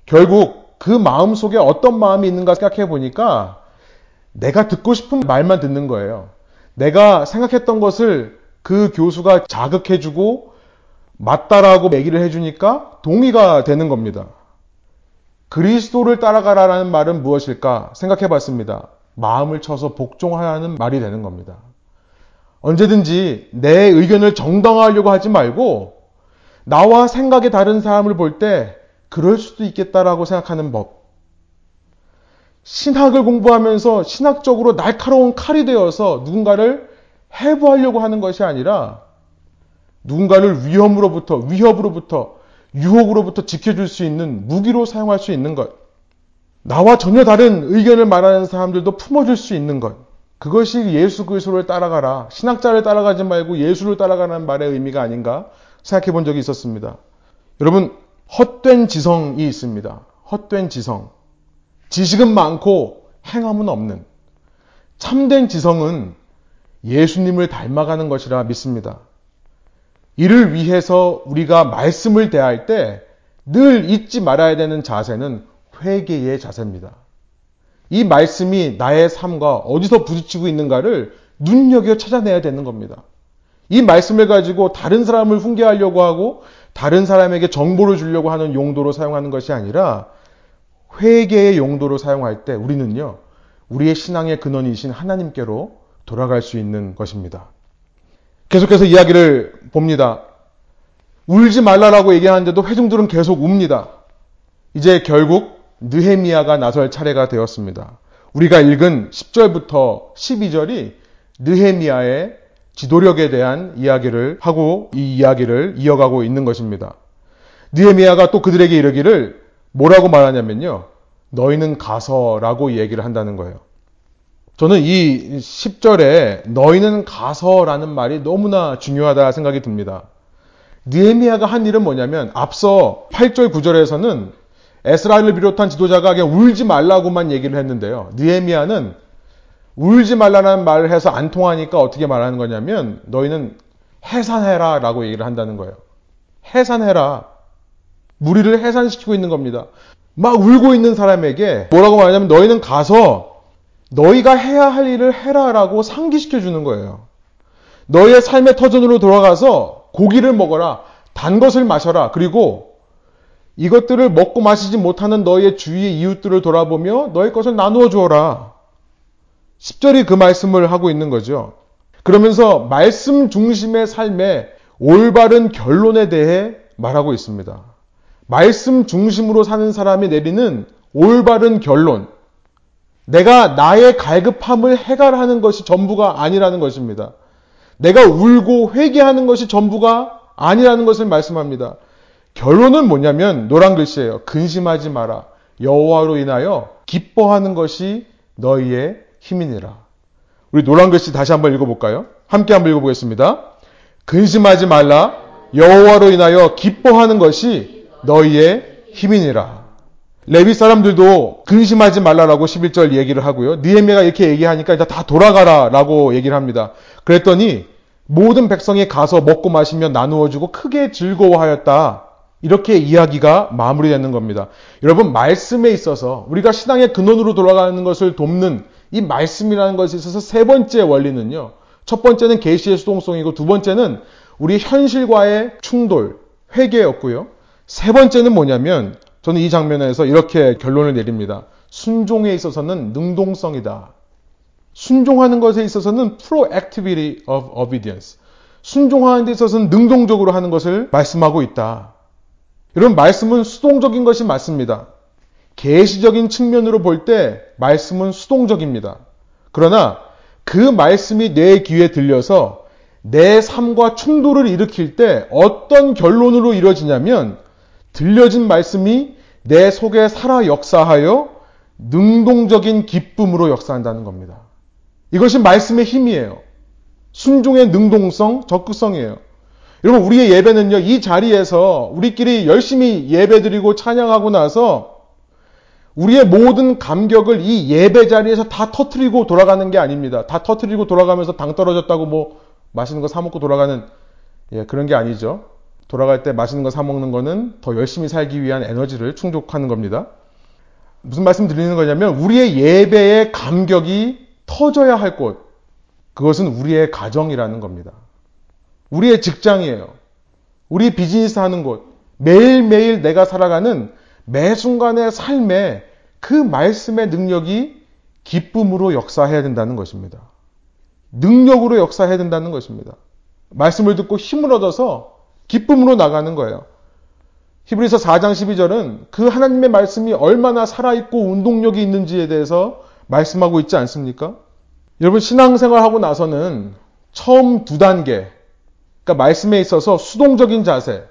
결국 그 마음 속에 어떤 마음이 있는가 생각해 보니까 내가 듣고 싶은 말만 듣는 거예요. 내가 생각했던 것을 그 교수가 자극해주고 맞다라고 얘기를 해주니까 동의가 되는 겁니다. 그리스도를 따라가라는 말은 무엇일까 생각해 봤습니다. 마음을 쳐서 복종하라는 말이 되는 겁니다. 언제든지 내 의견을 정당화하려고 하지 말고 나와 생각이 다른 사람을 볼 때 그럴 수도 있겠다라고 생각하는 법. 신학을 공부하면서 신학적으로 날카로운 칼이 되어서 누군가를 해부하려고 하는 것이 아니라 누군가를 위험으로부터, 위협으로부터, 유혹으로부터 지켜줄 수 있는 무기로 사용할 수 있는 것. 나와 전혀 다른 의견을 말하는 사람들도 품어줄 수 있는 것. 그것이 예수 그리스도를 따라가라. 신학자를 따라가지 말고 예수를 따라가는 말의 의미가 아닌가 생각해 본 적이 있었습니다. 여러분, 헛된 지성이 있습니다. 헛된 지성. 지식은 많고 행함은 없는. 참된 지성은 예수님을 닮아가는 것이라 믿습니다. 이를 위해서 우리가 말씀을 대할 때 늘 잊지 말아야 되는 자세는 회개의 자세입니다. 이 말씀이 나의 삶과 어디서 부딪히고 있는가를 눈여겨 찾아내야 되는 겁니다. 이 말씀을 가지고 다른 사람을 훈계하려고 하고 다른 사람에게 정보를 주려고 하는 용도로 사용하는 것이 아니라 회개의 용도로 사용할 때 우리는요, 우리의 신앙의 근원이신 하나님께로 돌아갈 수 있는 것입니다. 계속해서 이야기를 봅니다. 울지 말라라고 얘기하는데도 회중들은 계속 웁니다. 이제 결국 느헤미야가 나설 차례가 되었습니다. 우리가 읽은 10절부터 12절이 느헤미야의 지도력에 대한 이야기를 하고 이 이야기를 이어가고 있는 것입니다. 느헤미야가 또 그들에게 이르기를 뭐라고 말하냐면요. 너희는 가서라고 얘기를 한다는 거예요. 저는 이 10절에 너희는 가서라는 말이 너무나 중요하다 생각이 듭니다. 느헤미야가 한 일은 뭐냐면 앞서 8절 9절에서는 에스라를 비롯한 지도자가 그냥 울지 말라고만 얘기를 했는데요. 느헤미야는 울지 말라는 말을 해서 안 통하니까 어떻게 말하는 거냐면 너희는 해산해라 라고 얘기를 한다는 거예요. 해산해라. 무리를 해산시키고 있는 겁니다. 막 울고 있는 사람에게 뭐라고 말하냐면 너희는 가서 너희가 해야 할 일을 해라라고 상기시켜 주는 거예요. 너희의 삶의 터전으로 돌아가서 고기를 먹어라. 단 것을 마셔라. 그리고 이것들을 먹고 마시지 못하는 너희의 주위의 이웃들을 돌아보며 너희 것을 나누어 주어라. 10절이 그 말씀을 하고 있는 거죠. 그러면서 말씀 중심의 삶의 올바른 결론에 대해 말하고 있습니다. 말씀 중심으로 사는 사람이 내리는 올바른 결론. 내가 나의 갈급함을 해결하는 것이 전부가 아니라는 것입니다. 내가 울고 회개하는 것이 전부가 아니라는 것을 말씀합니다. 결론은 뭐냐면 노란 글씨예요. 근심하지 마라. 여호와로 인하여 기뻐하는 것이 너희의 힘이니라. 우리 노란 글씨 다시 한번 읽어볼까요? 함께 한번 읽어보겠습니다. 근심하지 말라. 여호와로 인하여 기뻐하는 것이 너희의 힘이니라. 레위 사람들도 근심하지 말라라고 11절 얘기를 하고요. 니에미가 이렇게 얘기하니까 이제 다 돌아가라라고 얘기를 합니다. 그랬더니 모든 백성이 가서 먹고 마시며 나누어 주고 크게 즐거워하였다. 이렇게 이야기가 마무리되는 겁니다. 여러분 말씀에 있어서 우리가 신앙의 근원으로 돌아가는 것을 돕는 이 말씀이라는 것에 있어서 세 번째 원리는요. 첫 번째는 계시의 수동성이고 두 번째는 우리 현실과의 충돌, 회개였고요. 세 번째는 뭐냐면 저는 이 장면에서 이렇게 결론을 내립니다. 순종에 있어서는 능동성이다. 순종하는 것에 있어서는 proactivity of obedience. 순종하는 데 있어서는 능동적으로 하는 것을 말씀하고 있다. 여러분 말씀은 수동적인 것이 맞습니다. 계시적인 측면으로 볼 때 말씀은 수동적입니다. 그러나 그 말씀이 내 귀에 들려서 내 삶과 충돌을 일으킬 때 어떤 결론으로 이루어지냐면 들려진 말씀이 내 속에 살아 역사하여 능동적인 기쁨으로 역사한다는 겁니다. 이것이 말씀의 힘이에요. 순종의 능동성, 적극성이에요. 여러분, 우리의 예배는요, 이 자리에서 우리끼리 열심히 예배 드리고 찬양하고 나서 우리의 모든 감격을 이 예배 자리에서 다 터트리고 돌아가는 게 아닙니다. 다 터트리고 돌아가면서 당 떨어졌다고 뭐 맛있는 거 사 먹고 돌아가는 예, 그런 게 아니죠. 돌아갈 때 맛있는 거 사 먹는 거는 더 열심히 살기 위한 에너지를 충족하는 겁니다. 무슨 말씀 드리는 거냐면 우리의 예배의 감격이 터져야 할 곳, 그것은 우리의 가정이라는 겁니다. 우리의 직장이에요. 우리 비즈니스 하는 곳, 매일매일 내가 살아가는 매 순간의 삶에 그 말씀의 능력이 기쁨으로 역사해야 된다는 것입니다. 능력으로 역사해야 된다는 것입니다. 말씀을 듣고 힘을 얻어서 기쁨으로 나가는 거예요. 히브리서 4장 12절은 그 하나님의 말씀이 얼마나 살아있고 운동력이 있는지에 대해서 말씀하고 있지 않습니까? 여러분 신앙생활하고 나서는 처음 두 단계, 그러니까 말씀에 있어서 수동적인 자세,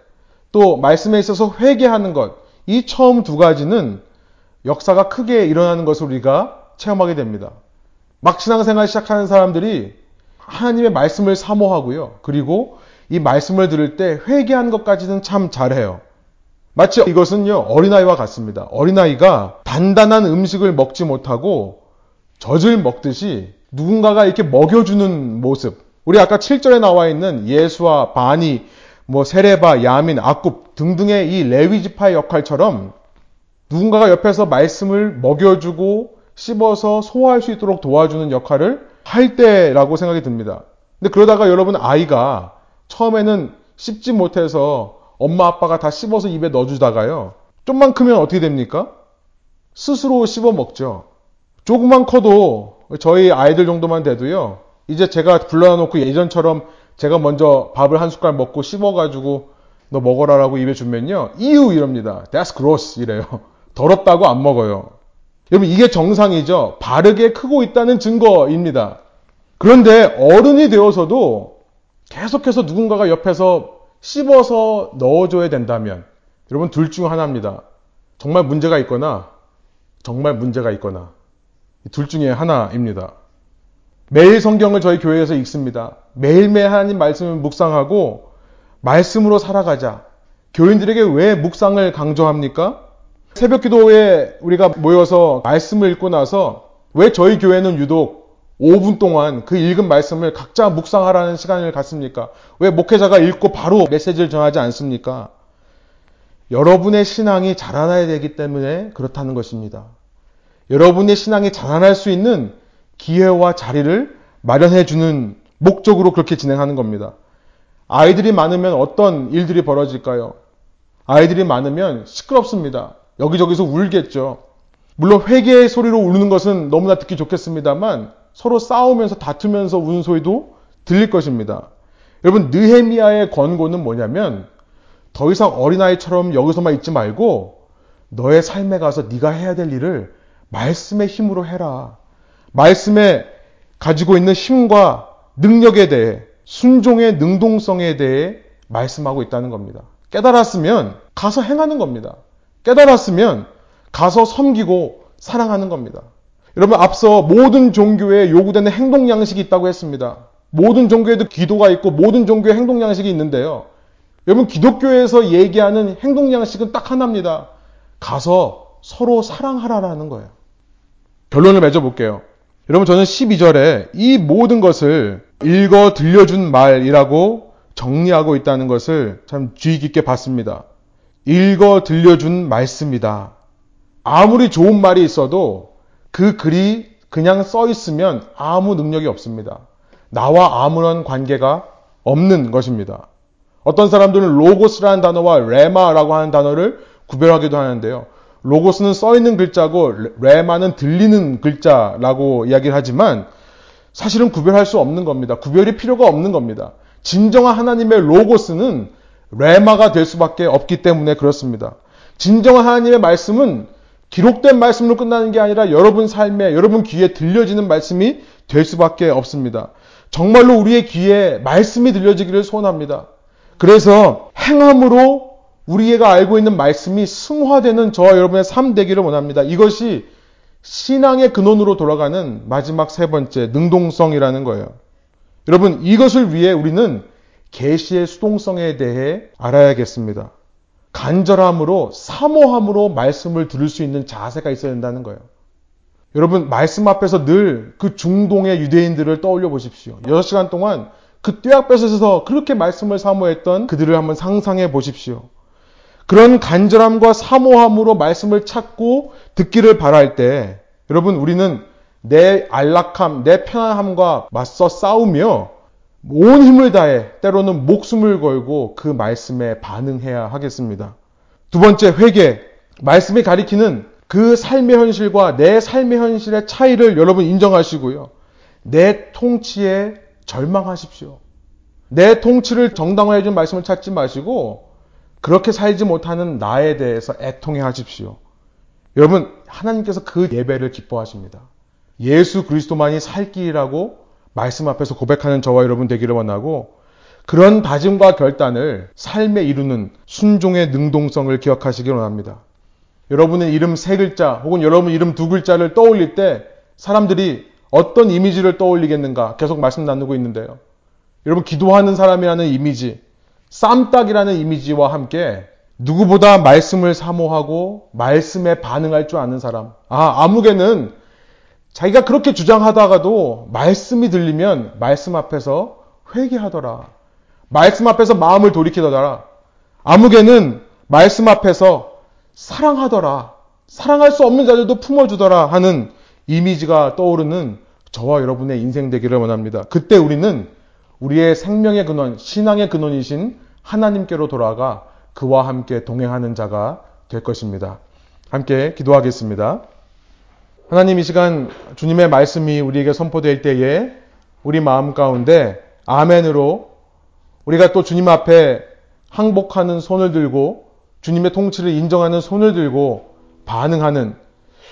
또 말씀에 있어서 회개하는 것, 이 처음 두 가지는 역사가 크게 일어나는 것을 우리가 체험하게 됩니다. 막 신앙생활 시작하는 사람들이 하나님의 말씀을 사모하고요. 그리고 이 말씀을 들을 때 회개하는 것까지는 참 잘해요. 마치 이것은요, 어린아이와 같습니다. 어린아이가 단단한 음식을 먹지 못하고 젖을 먹듯이 누군가가 이렇게 먹여주는 모습. 우리 아까 7절에 나와 있는 예수와 바니, 뭐 세레바, 야민, 아굽 등등의 이 레위 지파의 역할처럼 누군가가 옆에서 말씀을 먹여주고 씹어서 소화할 수 있도록 도와주는 역할을 할 때라고 생각이 듭니다. 근데 그러다가 여러분 아이가 처음에는 씹지 못해서 엄마 아빠가 다 씹어서 입에 넣어주다가요. 좀만 크면 어떻게 됩니까? 스스로 씹어 먹죠. 조금만 커도 저희 아이들 정도만 돼도요. 이제 제가 불러놓고 예전처럼 제가 먼저 밥을 한 숟갈 먹고 씹어가지고 너 먹어라라고 입에 주면요. 이유 이럽니다. That's gross 이래요. 더럽다고 안 먹어요. 여러분 이게 정상이죠. 바르게 크고 있다는 증거입니다. 그런데 어른이 되어서도 계속해서 누군가가 옆에서 씹어서 넣어줘야 된다면 여러분 둘 중 하나입니다. 정말 문제가 있거나 정말 문제가 있거나 둘 중에 하나입니다. 매일 성경을 저희 교회에서 읽습니다. 매일매일 하나님 말씀을 묵상하고 말씀으로 살아가자. 교인들에게 왜 묵상을 강조합니까? 새벽 기도에 우리가 모여서 말씀을 읽고 나서 왜 저희 교회는 유독 5분 동안 그 읽은 말씀을 각자 묵상하라는 시간을 갖습니까? 왜 목회자가 읽고 바로 메시지를 전하지 않습니까? 여러분의 신앙이 자라나야 되기 때문에 그렇다는 것입니다. 여러분의 신앙이 자라날 수 있는 기회와 자리를 마련해 주는 목적으로 그렇게 진행하는 겁니다. 아이들이 많으면 어떤 일들이 벌어질까요? 아이들이 많으면 시끄럽습니다. 여기저기서 울겠죠. 물론 회개의 소리로 우는 것은 너무나 듣기 좋겠습니다만 서로 싸우면서 다투면서 우는 소리도 들릴 것입니다. 여러분 느헤미야의 권고는 뭐냐면 더 이상 어린아이처럼 여기서만 있지 말고 너의 삶에 가서 네가 해야 될 일을 말씀의 힘으로 해라. 말씀에 가지고 있는 힘과 능력에 대해 순종의 능동성에 대해 말씀하고 있다는 겁니다. 깨달았으면 가서 행하는 겁니다. 깨달았으면 가서 섬기고 사랑하는 겁니다. 여러분 앞서 모든 종교에 요구되는 행동 양식이 있다고 했습니다. 모든 종교에도 기도가 있고 모든 종교에 행동 양식이 있는데요. 여러분 기독교에서 얘기하는 행동 양식은 딱 하나입니다. 가서 서로 사랑하라라는 거예요. 결론을 맺어 볼게요. 여러분 저는 12절에 이 모든 것을 읽어 들려준 말이라고 정리하고 있다는 것을 참 주의 깊게 봤습니다. 읽어 들려준 말씀이다. 아무리 좋은 말이 있어도 그 글이 그냥 써 있으면 아무 능력이 없습니다. 나와 아무런 관계가 없는 것입니다. 어떤 사람들은 로고스라는 단어와 레마라고 하는 단어를 구별하기도 하는데요. 로고스는 써 있는 글자고 레마는 들리는 글자라고 이야기를 하지만 사실은 구별할 수 없는 겁니다. 구별이 필요가 없는 겁니다. 진정한 하나님의 로고스는 레마가 될 수밖에 없기 때문에 그렇습니다. 진정한 하나님의 말씀은 기록된 말씀으로 끝나는 게 아니라 여러분 삶에, 여러분 귀에 들려지는 말씀이 될 수밖에 없습니다. 정말로 우리의 귀에 말씀이 들려지기를 소원합니다. 그래서 행함으로 우리가 알고 있는 말씀이 승화되는 저와 여러분의 삶 되기를 원합니다. 이것이 신앙의 근원으로 돌아가는 마지막 세 번째 능동성이라는 거예요. 여러분 이것을 위해 우리는 계시의 수동성에 대해 알아야겠습니다. 간절함으로 사모함으로 말씀을 들을 수 있는 자세가 있어야 된다는 거예요. 여러분 말씀 앞에서 늘 그 중동의 유대인들을 떠올려 보십시오. 6시간 동안 그 떼약볕에서 그렇게 말씀을 사모했던 그들을 한번 상상해 보십시오. 그런 간절함과 사모함으로 말씀을 찾고 듣기를 바랄 때 여러분 우리는 내 안락함, 내 편안함과 맞서 싸우며 온 힘을 다해 때로는 목숨을 걸고 그 말씀에 반응해야 하겠습니다. 두 번째 회개. 말씀이 가리키는 그 삶의 현실과 내 삶의 현실의 차이를 여러분 인정하시고요. 내 통치에 절망하십시오. 내 통치를 정당화해 준 말씀을 찾지 마시고 그렇게 살지 못하는 나에 대해서 애통해 하십시오. 여러분, 하나님께서 그 예배를 기뻐하십니다. 예수 그리스도만이 살 길이라고 말씀 앞에서 고백하는 저와 여러분 되기를 원하고 그런 다짐과 결단을 삶에 이루는 순종의 능동성을 기억하시기 원합니다. 여러분의 이름 세 글자 혹은 여러분 이름 두 글자를 떠올릴 때 사람들이 어떤 이미지를 떠올리겠는가 계속 말씀 나누고 있는데요. 여러분 기도하는 사람이라는 이미지, 쌈딱이라는 이미지와 함께 누구보다 말씀을 사모하고 말씀에 반응할 줄 아는 사람. 아, 아무개는 자기가 그렇게 주장하다가도 말씀이 들리면 말씀 앞에서 회개하더라. 말씀 앞에서 마음을 돌이키더라. 아무개는 말씀 앞에서 사랑하더라. 사랑할 수 없는 자들도 품어주더라 하는 이미지가 떠오르는 저와 여러분의 인생 되기를 원합니다. 그때 우리는 우리의 생명의 근원, 신앙의 근원이신 하나님께로 돌아가 그와 함께 동행하는 자가 될 것입니다. 함께 기도하겠습니다. 하나님 이 시간 주님의 말씀이 우리에게 선포될 때에 우리 마음 가운데 아멘으로 우리가 또 주님 앞에 항복하는 손을 들고 주님의 통치를 인정하는 손을 들고 반응하는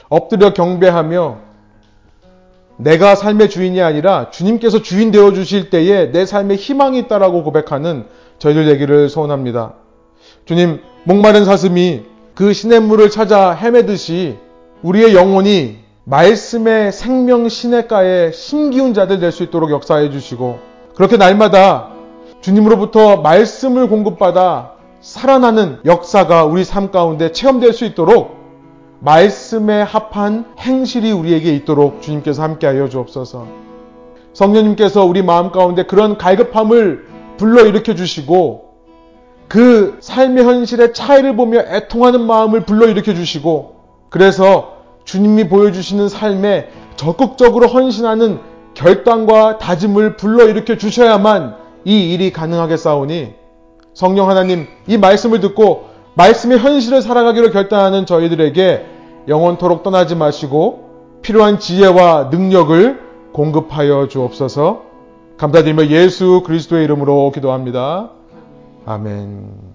엎드려 경배하며 내가 삶의 주인이 아니라 주님께서 주인 되어 주실 때에 내 삶에 희망이 있다라고 고백하는 저희들 되기를 소원합니다. 주님, 목마른 사슴이 그 시냇물을 찾아 헤매듯이 우리의 영혼이 말씀의 생명 시냇가에 심기운 자들 될 수 있도록 역사해 주시고 그렇게 날마다 주님으로부터 말씀을 공급받아 살아나는 역사가 우리 삶 가운데 체험될 수 있도록 말씀에 합한 행실이 우리에게 있도록 주님께서 함께하여 주옵소서. 성령님께서 우리 마음 가운데 그런 갈급함을 불러일으켜 주시고 그 삶의 현실의 차이를 보며 애통하는 마음을 불러일으켜 주시고 그래서 주님이 보여주시는 삶에 적극적으로 헌신하는 결단과 다짐을 불러일으켜 주셔야만 이 일이 가능하게 싸우니 성령 하나님 이 말씀을 듣고 말씀의 현실을 살아가기로 결단하는 저희들에게 영원토록 떠나지 마시고 필요한 지혜와 능력을 공급하여 주옵소서 감사드리며 예수 그리스도의 이름으로 기도합니다. 아멘.